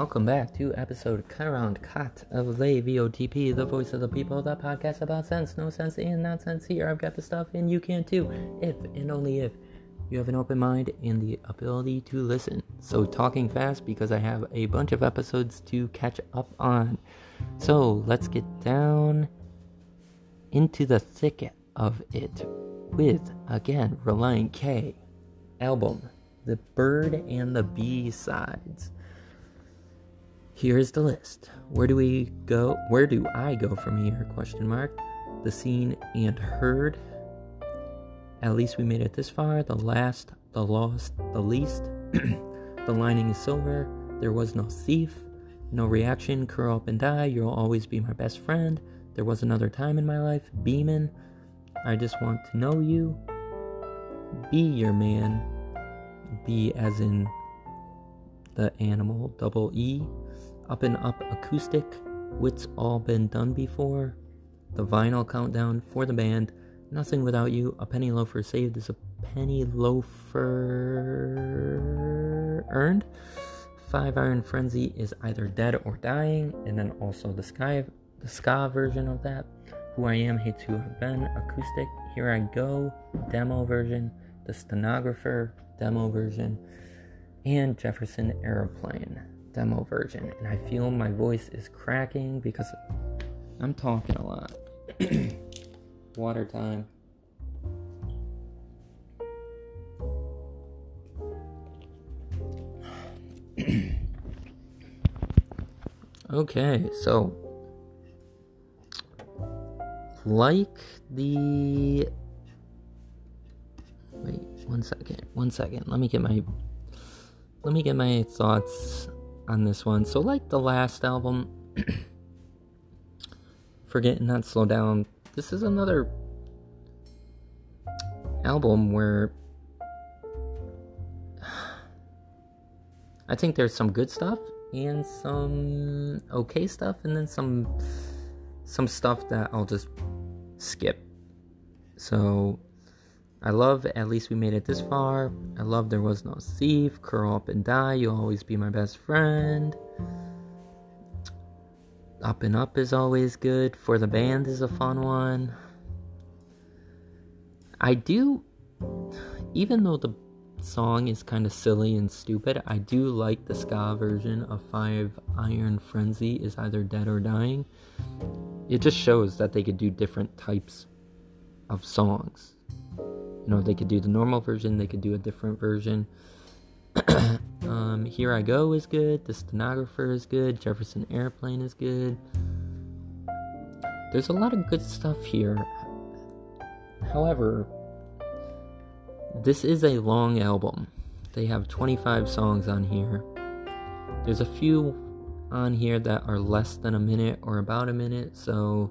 welcome back to episode Karound Kat of Lay VOTP, the voice of the people, the podcast about sense, no sense, and nonsense. Here I've got the stuff, and you can too, if and only if you have an open mind and the ability to listen. So, talking fast because I have a bunch of episodes to catch up on. So, let's get down into the thicket of it with, again, Relient K album, The Bird and the Bee Sides. Here's the list. Where do we go? Where do I go from here? Question mark. The seen and heard. At least we made it this far. The last, the lost, the least. the lining is silver. There was no thief. No reaction. Curl up and die. You'll always be my best friend. There was another time in my life. Beeman. I just want to know you. Be your man. Be as in the animal. Double E. Up and Up Acoustic, What's All Been Done Before, the vinyl countdown for the band, Nothing Without You, A Penny Loafer Saved is a Penny Loafer Earned, Five Iron Frenzy is either Dead or Dying, and then also the Sky, the ska version of that, Who I Am, Hate to Have Been, Acoustic, Here I Go, demo version, The Stenographer, demo version, and Jefferson Aeroplane demo version, and I feel my voice is cracking because I'm talking a lot. Water time. okay, so like the wait one second one second let me get my let me get my thoughts on this one. So, like the last album, Forget Not Slow Down, this is another album where I think there's some good stuff and some okay stuff, and then some some stuff that I'll just skip. So I love at least we made it this far. I love there was no thief. Curl up and die. You'll always be my best friend. Up and Up is always good. For the Band is a fun one. I do, even though the song is kind of silly and stupid, I do like the ska version of Five Iron Frenzy is either dead or dying. It just shows that they could do different types of songs you know, they could do the normal version, they could do a different version. um, Here I Go is good, The Stenographer is good, Jefferson Airplane is good. There's a lot of good stuff here. However, this is a long album. They have 25 songs on here. There's a few on here that are less than a minute or about a minute, so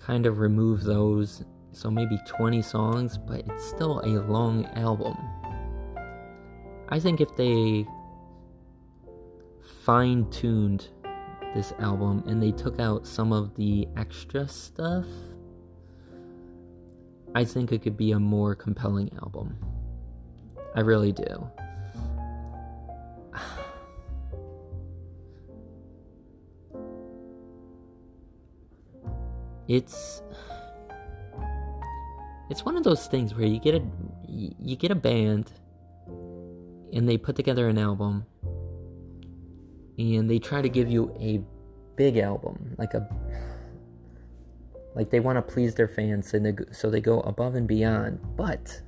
kind of remove those so maybe 20 songs, but it's still a long album. I think if they fine tuned this album and they took out some of the extra stuff, I think it could be a more compelling album. I really do. It's it's one of those things where you get a you get a band and they put together an album and they try to give you a big album like a like they want to please their fans and they, so they go above and beyond. But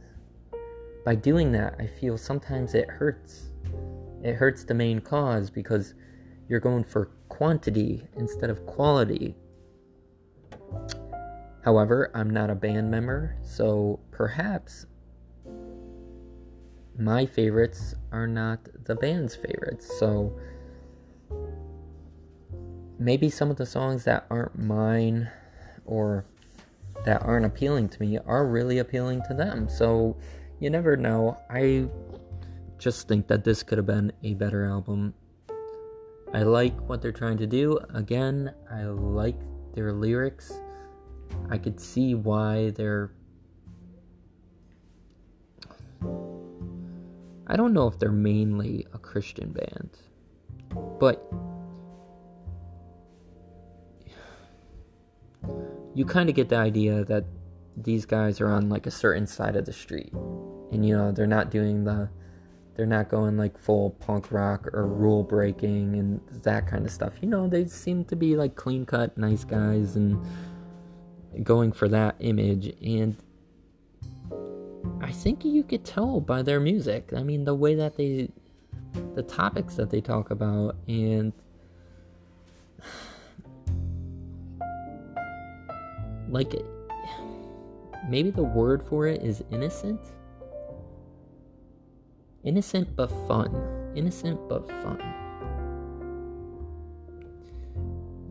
by doing that i feel sometimes it hurts it hurts the main cause because you're going for quantity instead of quality However, I'm not a band member, so perhaps my favorites are not the band's favorites. So maybe some of the songs that aren't mine or that aren't appealing to me are really appealing to them. So you never know. I just think that this could have been a better album. I like what they're trying to do. Again, I like their lyrics. I could see why they're. I don't know if they're mainly a Christian band. but you kind of get the idea that these guys are on like a certain side of the street and you know they're not doing the they're not going like full punk rock or rule breaking and that kind of stuff you know they seem to be like clean cut nice guys and going for that image and i think you could tell by their music. I mean the way that they the topics that they talk about and like maybe the word for it is innocent? Innocent but fun. Innocent but fun.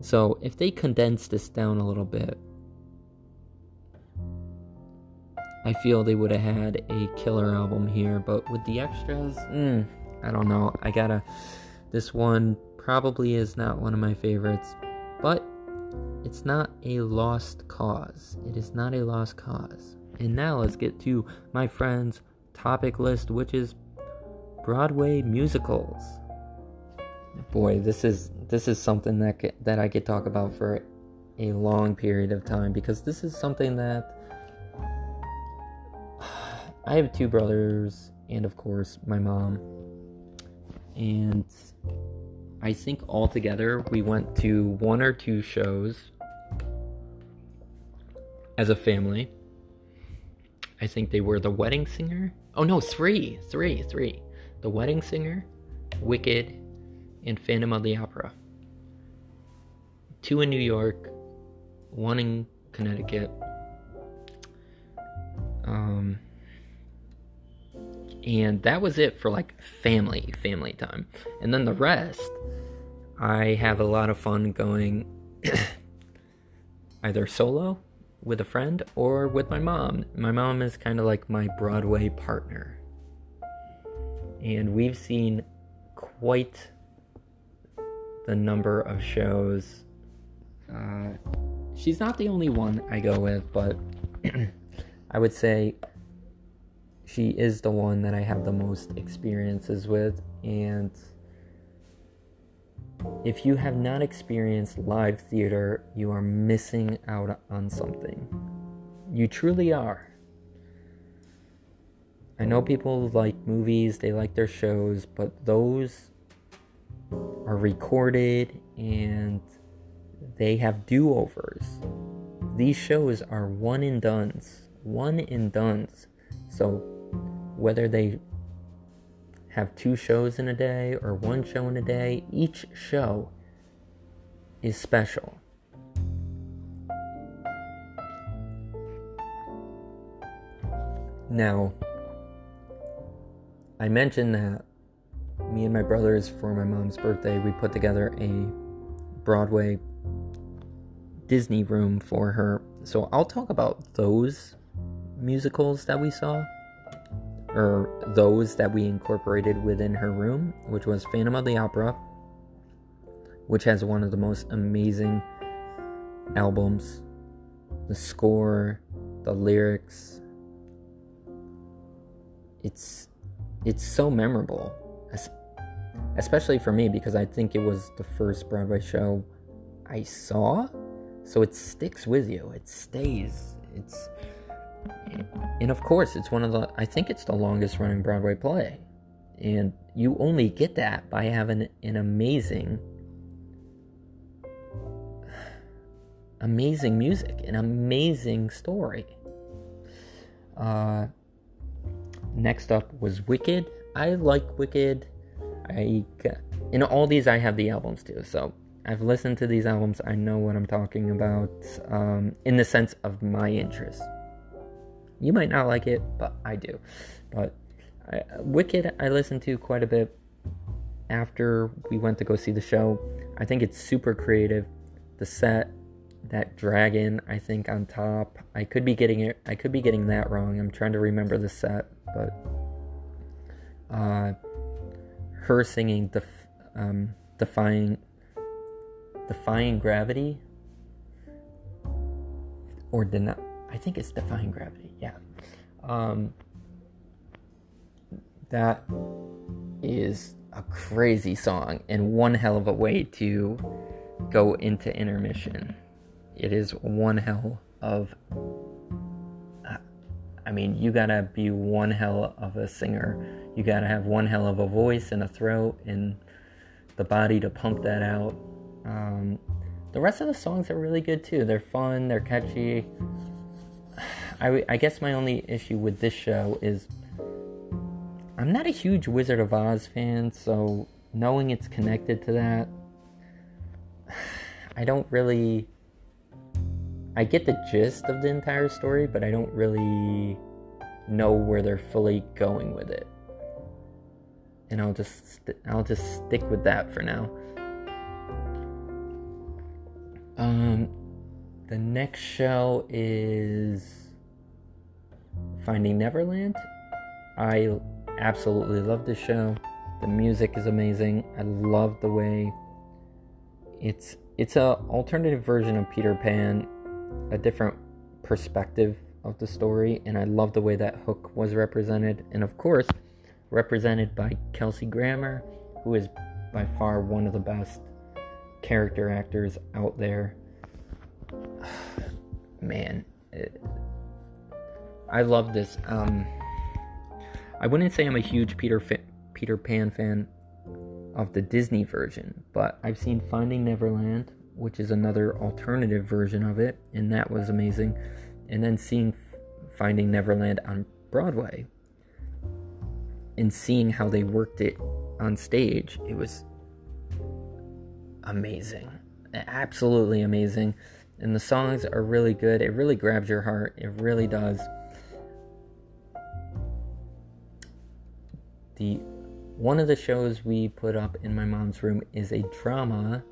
So if they condense this down a little bit i feel they would have had a killer album here but with the extras mm, i don't know i gotta this one probably is not one of my favorites but it's not a lost cause. It is not a lost cause. And now let's get to my friend's topic list, which is Broadway musicals. Boy, this is this is something that that I could talk about for a long period of time because this is something that I have two brothers and of course my mom. And I think altogether we went to one or two shows as a family. I think they were The Wedding Singer. Oh no, three, three, three. The Wedding Singer, Wicked, and Phantom of the Opera. Two in New York, one in Connecticut. And that was it for like family, family time. And then the rest, I have a lot of fun going either solo with a friend or with my mom. My mom is kind of like my Broadway partner. And we've seen quite the number of shows. Uh, she's not the only one I go with, but I would say she is the one that I have the most experiences with. And if you have not experienced live theater, you are missing out on something. You truly are. I know people like movies, they like their shows, but those are recorded and they have do overs. These shows are one and dones. One and dones. So whether they have two shows in a day or one show in a day, each show is special. Now, I mentioned that me and my brothers, for my mom's birthday, we put together a Broadway Disney room for her. So I'll talk about those musicals that we saw or those that we incorporated within her room, which was Phantom of the Opera, which has one of the most amazing albums. The score, the lyrics. It's it's so memorable, especially for me because I think it was the first Broadway show I saw, so it sticks with you. It stays. It's and of course, it's one of the, I think it's the longest running Broadway play. And you only get that by having an amazing, amazing music, an amazing story. Uh, next up was Wicked. I like Wicked. I in all these I have the albums too, so I've listened to these albums. I know what I'm talking about um, in the sense of my interest. You might not like it, but I do. But I, Wicked, I listened to quite a bit after we went to go see the show. I think it's super creative. The set, that dragon, I think on top. I could be getting it. I could be getting that wrong. I'm trying to remember the set, but uh, her singing um, defying defying gravity or deny I think it's defying gravity. Yeah. Um, that is a crazy song and one hell of a way to go into intermission. It is one hell of. I mean, you gotta be one hell of a singer. You gotta have one hell of a voice and a throat and the body to pump that out. Um, the rest of the songs are really good too. They're fun, they're catchy. I, I guess my only issue with this show is I'm not a huge Wizard of Oz fan, so knowing it's connected to that, I don't really. I get the gist of the entire story, but I don't really know where they're fully going with it. And I'll just st- I'll just stick with that for now. Um, the next show is Finding Neverland. I absolutely love this show. The music is amazing. I love the way it's it's a alternative version of Peter Pan, a different perspective of the story, and I love the way that Hook was represented, and of course, represented by Kelsey Grammer, who is by far one of the best character actors out there. Man, it, I love this. Um, I wouldn't say I'm a huge Peter Peter Pan fan of the Disney version, but I've seen Finding Neverland, which is another alternative version of it, and that was amazing. And then seeing Finding Neverland on Broadway and seeing how they worked it on stage, it was amazing. Absolutely amazing. And the songs are really good. It really grabs your heart. It really does. The one of the shows we put up in my mom's room is a drama.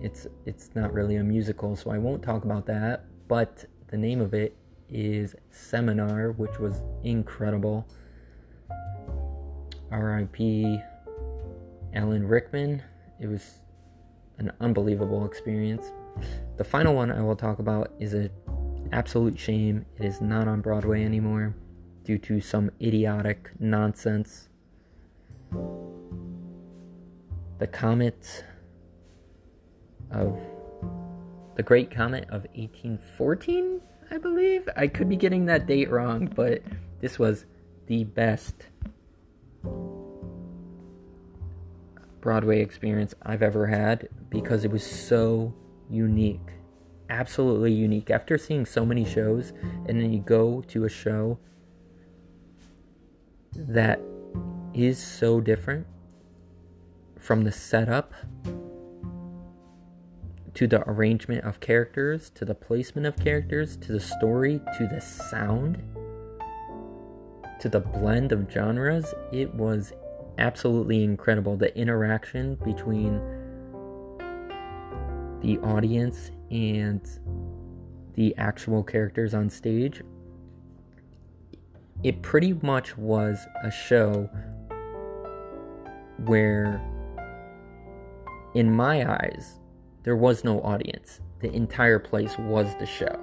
It's it's not really a musical, so I won't talk about that, but the name of it is Seminar, which was incredible. RIP Alan Rickman. It was an unbelievable experience. The final one I will talk about is an absolute shame. It is not on Broadway anymore due to some idiotic nonsense the comet of the Great Comet of 1814, I believe. I could be getting that date wrong, but this was the best Broadway experience I've ever had because it was so unique. Absolutely unique. After seeing so many shows, and then you go to a show that is so different from the setup to the arrangement of characters, to the placement of characters, to the story, to the sound, to the blend of genres. It was absolutely incredible. The interaction between the audience and the actual characters on stage. It pretty much was a show where, in my eyes, there was no audience. The entire place was the show.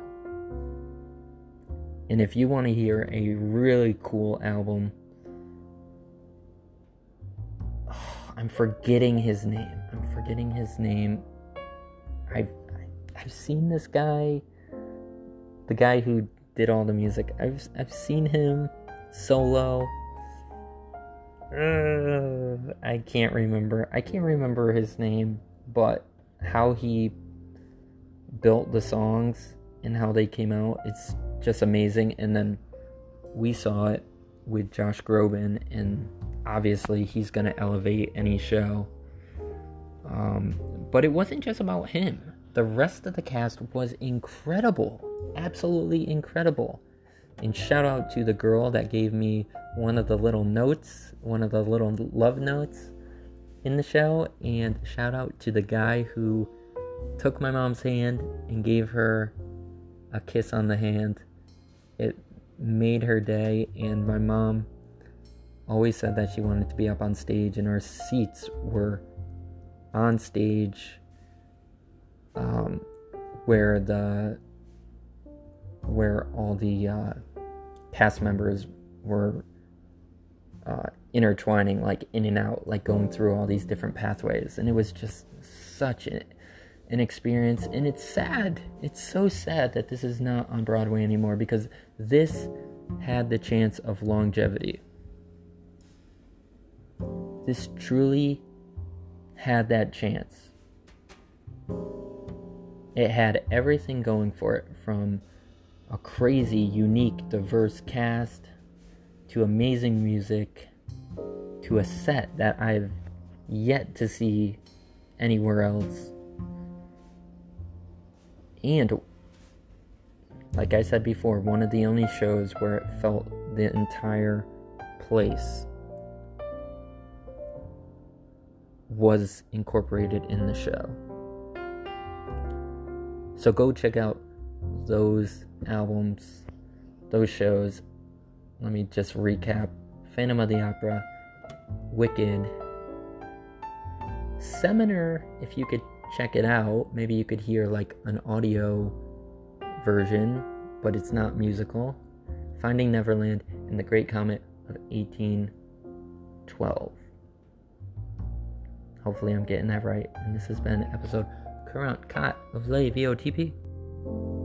And if you want to hear a really cool album, oh, I'm forgetting his name. I'm forgetting his name. I've I've seen this guy, the guy who did all the music. I've I've seen him solo uh, I can't remember. I can't remember his name, but how he built the songs and how they came out, it's just amazing. And then we saw it with Josh Groban, and obviously he's going to elevate any show. Um, but it wasn't just about him. The rest of the cast was incredible, absolutely incredible. And shout out to the girl that gave me one of the little notes, one of the little love notes in the show. And shout out to the guy who took my mom's hand and gave her a kiss on the hand. It made her day, and my mom always said that she wanted to be up on stage, and our seats were on stage um, where the where all the uh, cast members were uh, intertwining, like in and out, like going through all these different pathways. And it was just such an, an experience. And it's sad. It's so sad that this is not on Broadway anymore because this had the chance of longevity. This truly had that chance. It had everything going for it from a crazy, unique, diverse cast to amazing music to a set that I've yet to see anywhere else. And like I said before, one of the only shows where it felt the entire place was incorporated in the show. So go check out those albums, those shows. Let me just recap Phantom of the Opera, Wicked, Seminar, if you could check it out, maybe you could hear like an audio version, but it's not musical. Finding Neverland and the Great Comet of 1812. Hopefully, I'm getting that right. And this has been episode Current Cut of Lay VOTP.